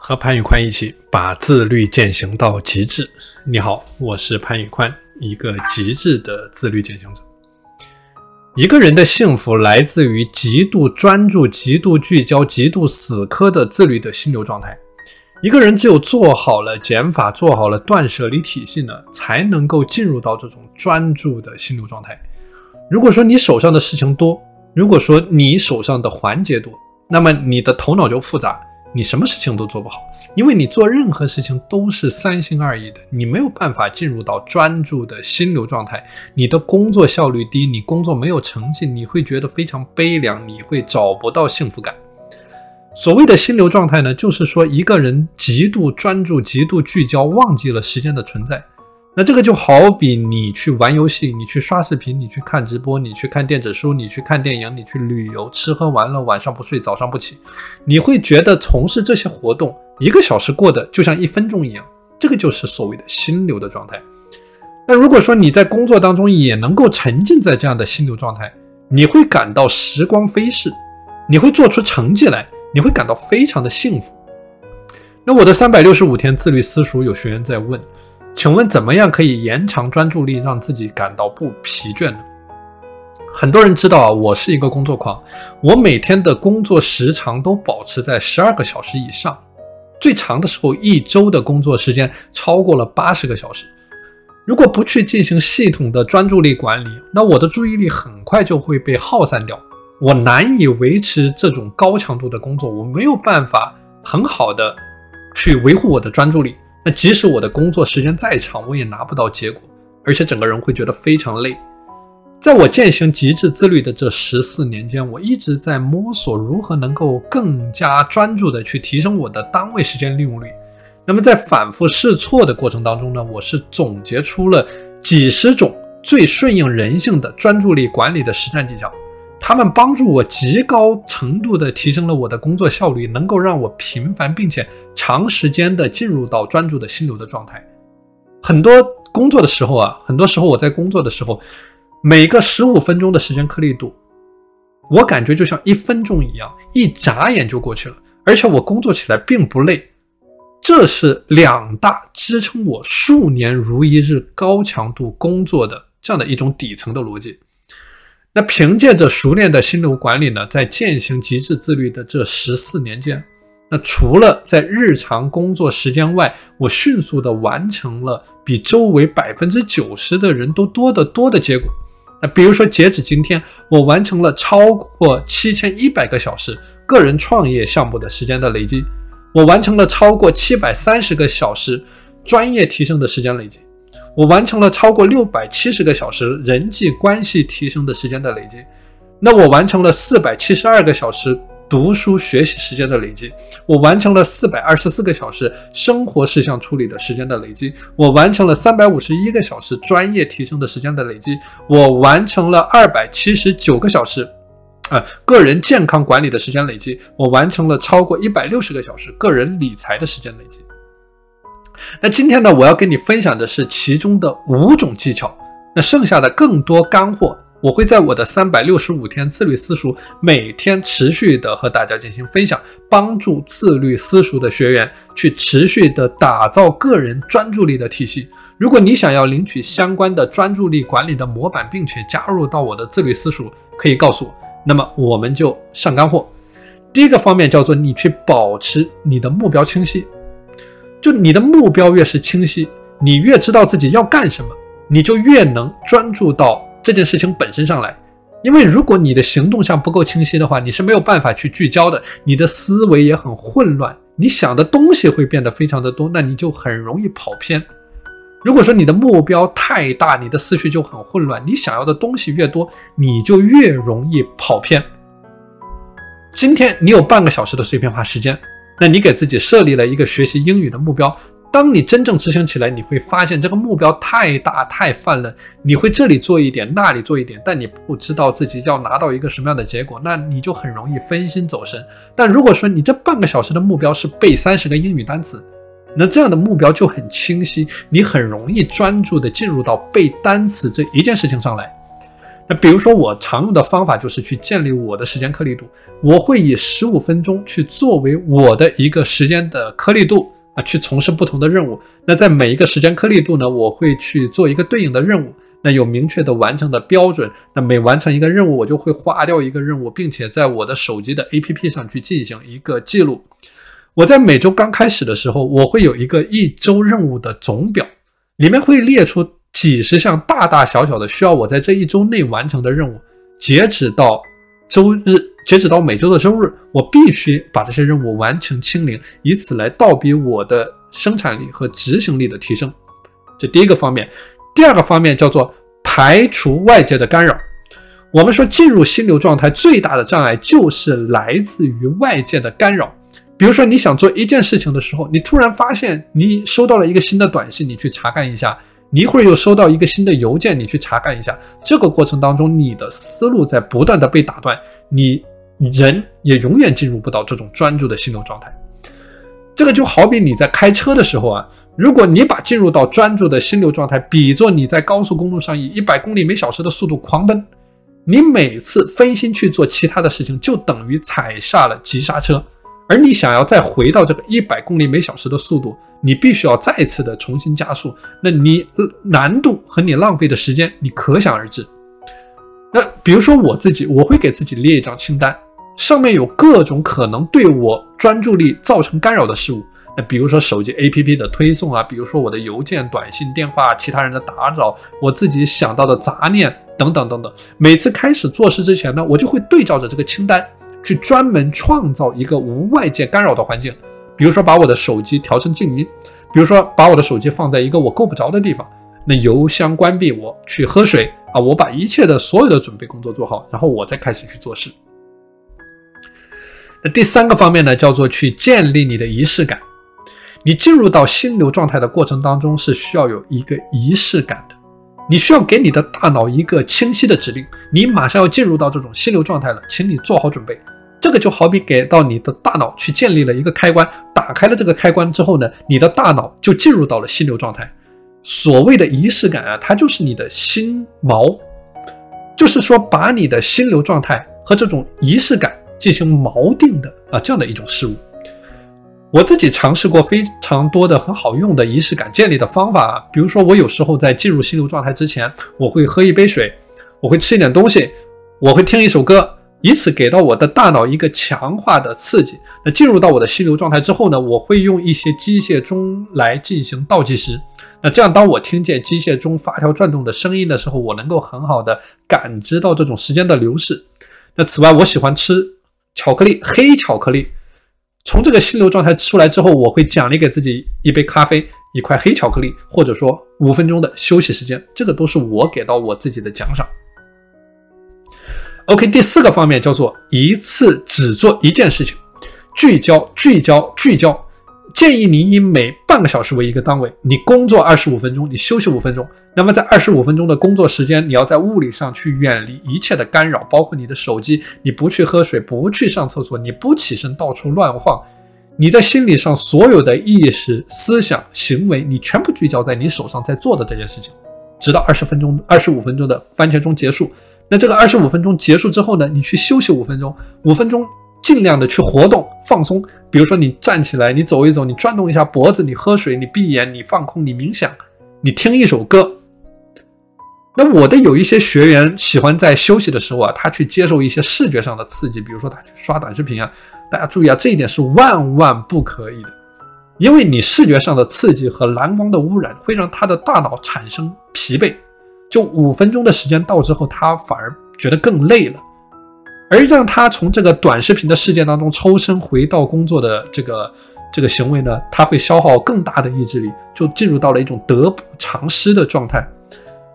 和潘宇宽一起把自律践行到极致。你好，我是潘宇宽，一个极致的自律践行者。一个人的幸福来自于极度专注、极度聚焦、极度死磕的自律的心流状态。一个人只有做好了减法，做好了断舍离体系呢，才能够进入到这种专注的心流状态。如果说你手上的事情多，如果说你手上的环节多，那么你的头脑就复杂。你什么事情都做不好，因为你做任何事情都是三心二意的，你没有办法进入到专注的心流状态，你的工作效率低，你工作没有成绩，你会觉得非常悲凉，你会找不到幸福感。所谓的心流状态呢，就是说一个人极度专注、极度聚焦，忘记了时间的存在。那这个就好比你去玩游戏，你去刷视频，你去看直播，你去看电子书，你去看电影，你去旅游，吃喝玩乐，晚上不睡，早上不起，你会觉得从事这些活动一个小时过得就像一分钟一样，这个就是所谓的心流的状态。那如果说你在工作当中也能够沉浸在这样的心流状态，你会感到时光飞逝，你会做出成绩来，你会感到非常的幸福。那我的三百六十五天自律私塾有学员在问。请问怎么样可以延长专注力，让自己感到不疲倦呢？很多人知道啊，我是一个工作狂，我每天的工作时长都保持在十二个小时以上，最长的时候一周的工作时间超过了八十个小时。如果不去进行系统的专注力管理，那我的注意力很快就会被耗散掉，我难以维持这种高强度的工作，我没有办法很好的去维护我的专注力。那即使我的工作时间再长，我也拿不到结果，而且整个人会觉得非常累。在我践行极致自律的这十四年间，我一直在摸索如何能够更加专注的去提升我的单位时间利用率。那么在反复试错的过程当中呢，我是总结出了几十种最顺应人性的专注力管理的实战技巧。他们帮助我极高程度地提升了我的工作效率，能够让我频繁并且长时间的进入到专注的心流的状态。很多工作的时候啊，很多时候我在工作的时候，每个十五分钟的时间颗粒度，我感觉就像一分钟一样，一眨眼就过去了，而且我工作起来并不累。这是两大支撑我数年如一日高强度工作的这样的一种底层的逻辑。那凭借着熟练的心流管理呢，在践行极致自律的这十四年间，那除了在日常工作时间外，我迅速的完成了比周围百分之九十的人都多得多的结果。那比如说，截止今天，我完成了超过七千一百个小时个人创业项目的时间的累积，我完成了超过七百三十个小时专业提升的时间累积。我完成了超过六百七十个小时人际关系提升的时间的累积，那我完成了四百七十二个小时读书学习时间的累积，我完成了四百二十四个小时生活事项处理的时间的累积，我完成了三百五十一个小时专业提升的时间的累积，我完成了二百七十九个小时，啊，个人健康管理的时间累积，我完成了超过一百六十个小时个人理财的时间累积。那今天呢，我要跟你分享的是其中的五种技巧。那剩下的更多干货，我会在我的三百六十五天自律私塾每天持续的和大家进行分享，帮助自律私塾的学员去持续的打造个人专注力的体系。如果你想要领取相关的专注力管理的模板，并且加入到我的自律私塾，可以告诉我。那么我们就上干货。第一个方面叫做你去保持你的目标清晰。就你的目标越是清晰，你越知道自己要干什么，你就越能专注到这件事情本身上来。因为如果你的行动上不够清晰的话，你是没有办法去聚焦的，你的思维也很混乱，你想的东西会变得非常的多，那你就很容易跑偏。如果说你的目标太大，你的思绪就很混乱，你想要的东西越多，你就越容易跑偏。今天你有半个小时的碎片化时间。那你给自己设立了一个学习英语的目标，当你真正执行起来，你会发现这个目标太大太泛了，你会这里做一点，那里做一点，但你不知道自己要拿到一个什么样的结果，那你就很容易分心走神。但如果说你这半个小时的目标是背三十个英语单词，那这样的目标就很清晰，你很容易专注的进入到背单词这一件事情上来。那比如说我常用的方法就是去建立我的时间颗粒度，我会以十五分钟去作为我的一个时间的颗粒度啊，去从事不同的任务。那在每一个时间颗粒度呢，我会去做一个对应的任务。那有明确的完成的标准，那每完成一个任务，我就会划掉一个任务，并且在我的手机的 APP 上去进行一个记录。我在每周刚开始的时候，我会有一个一周任务的总表，里面会列出几十项大大小小的需要我在这一周内完成的任务。截止到周日，截止到每周的周日，我必须把这些任务完成清零，以此来倒逼我的生产力和执行力的提升。这第一个方面。第二个方面叫做排除外界的干扰。我们说进入心流状态最大的障碍就是来自于外界的干扰。比如说你想做一件事情的时候，你突然发现你收到了一个新的短信，你去查看一下；你一会儿又收到一个新的邮件，你去查看一下。这个过程当中，你的思路在不断的被打断，你人也永远进入不到这种专注的心流状态。这个就好比你在开车的时候啊。如果你把进入到专注的心流状态比作你在高速公路上以一百公里每小时的速度狂奔，你每次分心去做其他的事情，就等于踩下了急刹车。而你想要再回到这个一百公里每小时的速度，你必须要再次的重新加速，那你难度和你浪费的时间，你可想而知。那比如说我自己，我会给自己列一张清单，上面有各种可能对我专注力造成干扰的事物。那比如说手机 APP 的推送啊，比如说我的邮件、短信、电话、其他人的打扰，我自己想到的杂念等等等等。每次开始做事之前呢，我就会对照着这个清单，去专门创造一个无外界干扰的环境。比如说把我的手机调成静音，比如说把我的手机放在一个我够不着的地方，那邮箱关闭，我去喝水啊，我把一切的所有的准备工作做好，然后我再开始去做事。那第三个方面呢，叫做去建立你的仪式感。你进入到心流状态的过程当中，是需要有一个仪式感的。你需要给你的大脑一个清晰的指令，你马上要进入到这种心流状态了，请你做好准备。这个就好比给到你的大脑去建立了一个开关，打开了这个开关之后呢，你的大脑就进入到了心流状态。所谓的仪式感啊，它就是你的心锚，就是说把你的心流状态和这种仪式感进行锚定的啊这样的一种事物。我自己尝试过非常多的很好用的仪式感建立的方法，比如说我有时候在进入心流状态之前，我会喝一杯水，我会吃一点东西，我会听一首歌，以此给到我的大脑一个强化的刺激。那进入到我的心流状态之后呢，我会用一些机械钟来进行倒计时。那这样，当我听见机械钟发条转动的声音的时候，我能够很好的感知到这种时间的流逝。那此外，我喜欢吃巧克力，黑巧克力。从这个心流状态出来之后，我会奖励给自己一杯咖啡、一块黑巧克力，或者说五分钟的休息时间，这个都是我给到我自己的奖赏。OK，第四个方面叫做一次只做一件事情，聚焦、聚焦、聚焦。建议你以每半个小时为一个单位，你工作二十五分钟，你休息五分钟。那么在二十五分钟的工作时间，你要在物理上去远离一切的干扰，包括你的手机，你不去喝水，不去上厕所，你不起身到处乱晃。你在心理上所有的意识、思想、行为，你全部聚焦在你手上在做的这件事情，直到二十分钟、二十五分钟的番茄钟结束。那这个二十五分钟结束之后呢，你去休息五分钟，五分钟。尽量的去活动放松，比如说你站起来，你走一走，你转动一下脖子，你喝水，你闭眼，你放空，你冥想，你听一首歌。那我的有一些学员喜欢在休息的时候啊，他去接受一些视觉上的刺激，比如说他去刷短视频啊。大家注意啊，这一点是万万不可以的，因为你视觉上的刺激和蓝光的污染会让他的大脑产生疲惫，就五分钟的时间到之后，他反而觉得更累了。而让他从这个短视频的世界当中抽身回到工作的这个这个行为呢，他会消耗更大的意志力，就进入到了一种得不偿失的状态。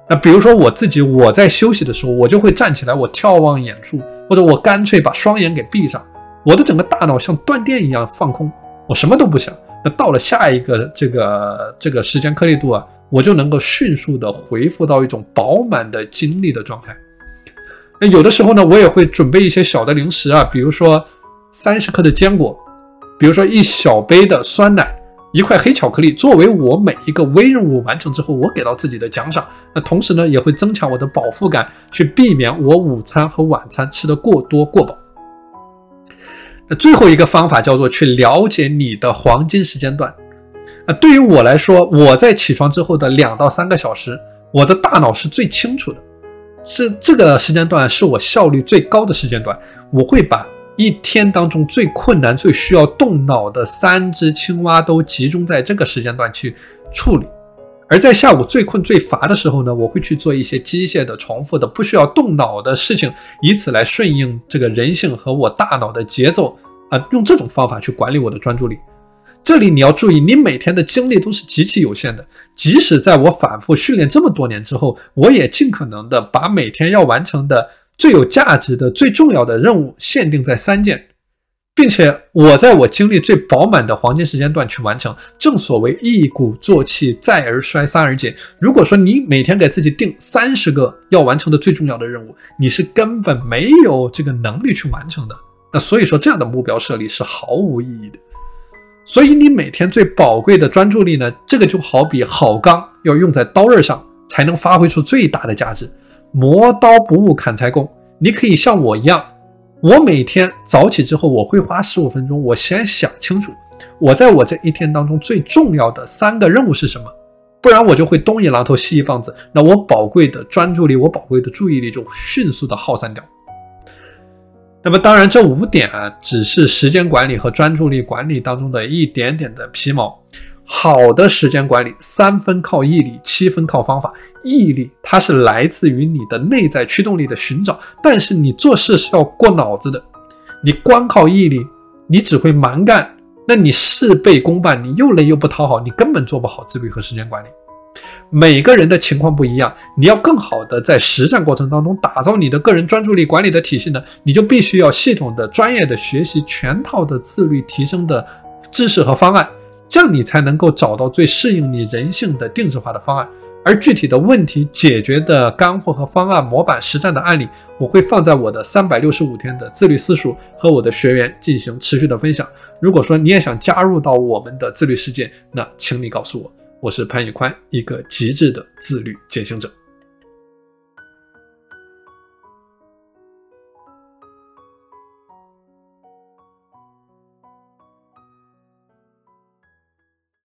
那比如说我自己，我在休息的时候，我就会站起来，我眺望远处，或者我干脆把双眼给闭上，我的整个大脑像断电一样放空，我什么都不想。那到了下一个这个这个时间颗粒度啊，我就能够迅速的恢复到一种饱满的精力的状态。有的时候呢，我也会准备一些小的零食啊，比如说三十克的坚果，比如说一小杯的酸奶，一块黑巧克力作为我每一个微任务完成之后我给到自己的奖赏。那同时呢，也会增强我的饱腹感，去避免我午餐和晚餐吃的过多过饱。那最后一个方法叫做去了解你的黄金时间段。啊，对于我来说，我在起床之后的两到三个小时，我的大脑是最清楚的，是这个时间段是我效率最高的时间段。我会把一天当中最困难、最需要动脑的三只青蛙都集中在这个时间段去处理，而在下午最困最乏的时候呢，我会去做一些机械的、重复的、不需要动脑的事情，以此来顺应这个人性和我大脑的节奏啊，用这种方法去管理我的专注力。这里你要注意，你每天的精力都是极其有限的，即使在我反复训练这么多年之后，我也尽可能的把每天要完成的。最有价值的、最重要的任务限定在三件，并且我在我精力最饱满的黄金时间段去完成。正所谓一鼓作气，再而衰，三而竭。如果说你每天给自己定三十个要完成的最重要的任务，你是根本没有这个能力去完成的。那所以说，这样的目标设立是毫无意义的。所以你每天最宝贵的专注力呢，这个就好比好钢要用在刀刃上，才能发挥出最大的价值。磨刀不误砍柴工，你可以像我一样，我每天早起之后，我会花十五分钟，我先想清楚，我在我这一天当中最重要的三个任务是什么，不然我就会东一榔头西一棒子，那我宝贵的专注力，我宝贵的注意力就迅速的耗散掉。那么当然，这五点啊，只是时间管理和专注力管理当中的一点点的皮毛。好的时间管理，三分靠毅力，七分靠方法。毅力它是来自于你的内在驱动力的寻找，但是你做事是要过脑子的。你光靠毅力，你只会蛮干，那你事倍功半，你又累又不讨好，你根本做不好自律和时间管理。每个人的情况不一样，你要更好的在实战过程当中打造你的个人专注力管理的体系呢，你就必须要系统的、专业的学习全套的自律提升的知识和方案。这样你才能够找到最适应你人性的定制化的方案，而具体的问题解决的干货和方案模板实战的案例，我会放在我的三百六十五天的自律私塾和我的学员进行持续的分享。如果说你也想加入到我们的自律世界，那请你告诉我，我是潘宇宽，一个极致的自律践行者。